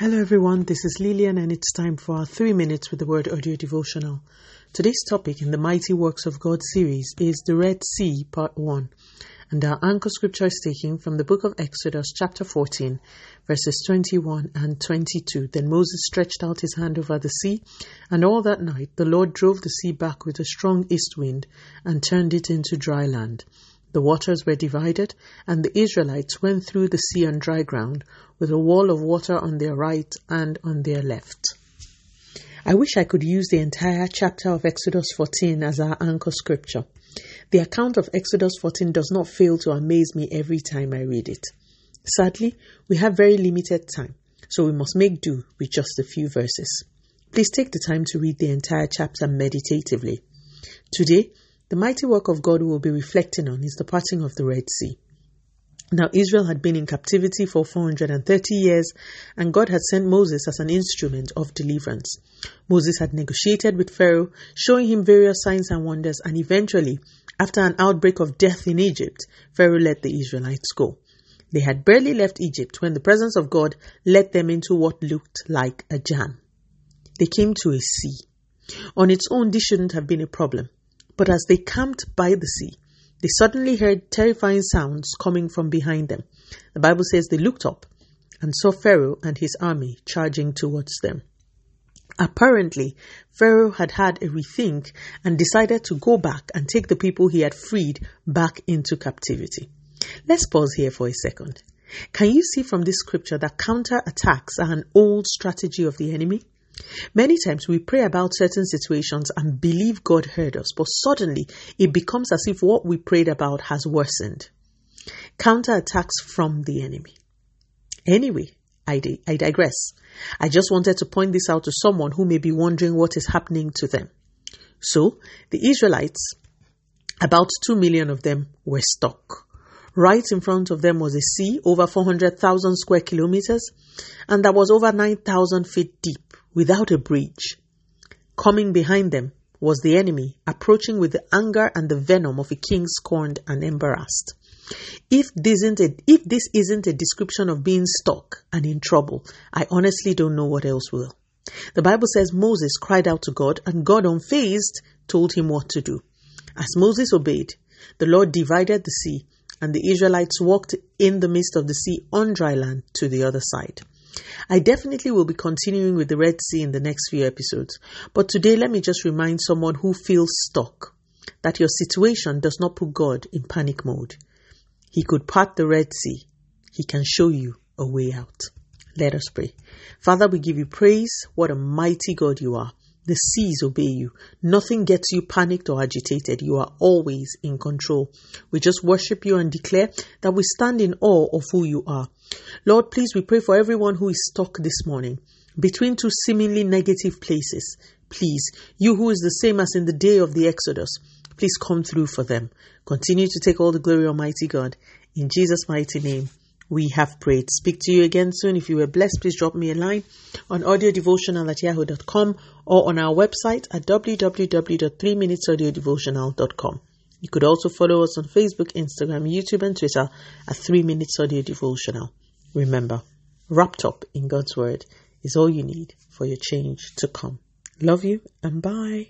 Hello, everyone. This is Lillian, and it's time for our three minutes with the word audio devotional. Today's topic in the Mighty Works of God series is the Red Sea, Part 1. And our anchor scripture is taken from the book of Exodus, chapter 14, verses 21 and 22. Then Moses stretched out his hand over the sea, and all that night the Lord drove the sea back with a strong east wind and turned it into dry land. The waters were divided, and the Israelites went through the sea on dry ground, with a wall of water on their right and on their left. I wish I could use the entire chapter of Exodus 14 as our anchor scripture. The account of Exodus 14 does not fail to amaze me every time I read it. Sadly, we have very limited time, so we must make do with just a few verses. Please take the time to read the entire chapter meditatively. Today, the mighty work of God we will be reflecting on is the parting of the Red Sea. Now, Israel had been in captivity for 430 years, and God had sent Moses as an instrument of deliverance. Moses had negotiated with Pharaoh, showing him various signs and wonders, and eventually, after an outbreak of death in Egypt, Pharaoh let the Israelites go. They had barely left Egypt when the presence of God led them into what looked like a jam. They came to a sea. On its own, this shouldn't have been a problem. But as they camped by the sea, they suddenly heard terrifying sounds coming from behind them. The Bible says they looked up and saw Pharaoh and his army charging towards them. Apparently, Pharaoh had had a rethink and decided to go back and take the people he had freed back into captivity. Let's pause here for a second. Can you see from this scripture that counter attacks are an old strategy of the enemy? Many times we pray about certain situations and believe God heard us, but suddenly it becomes as if what we prayed about has worsened. Counterattacks from the enemy. Anyway, I, di- I digress. I just wanted to point this out to someone who may be wondering what is happening to them. So, the Israelites, about 2 million of them, were stuck. Right in front of them was a sea over 400,000 square kilometers and that was over 9,000 feet deep without a bridge. Coming behind them was the enemy, approaching with the anger and the venom of a king scorned and embarrassed. If this isn't a, if this isn't a description of being stuck and in trouble, I honestly don't know what else will. The Bible says Moses cried out to God, and God, unfazed, told him what to do. As Moses obeyed, the Lord divided the sea, and the Israelites walked in the midst of the sea on dry land to the other side. I definitely will be continuing with the Red Sea in the next few episodes, but today let me just remind someone who feels stuck that your situation does not put God in panic mode. He could part the Red Sea, He can show you a way out. Let us pray. Father, we give you praise. What a mighty God you are. The seas obey you. Nothing gets you panicked or agitated. You are always in control. We just worship you and declare that we stand in awe of who you are. Lord, please, we pray for everyone who is stuck this morning between two seemingly negative places. Please, you who is the same as in the day of the Exodus, please come through for them. Continue to take all the glory, Almighty God. In Jesus' mighty name we have prayed. Speak to you again soon. If you were blessed, please drop me a line on audiodevotional at yahoo.com or on our website at www.3minutesaudiodevotional.com. You could also follow us on Facebook, Instagram, YouTube, and Twitter at 3 Minutes Audio Devotional. Remember, wrapped up in God's Word is all you need for your change to come. Love you and bye.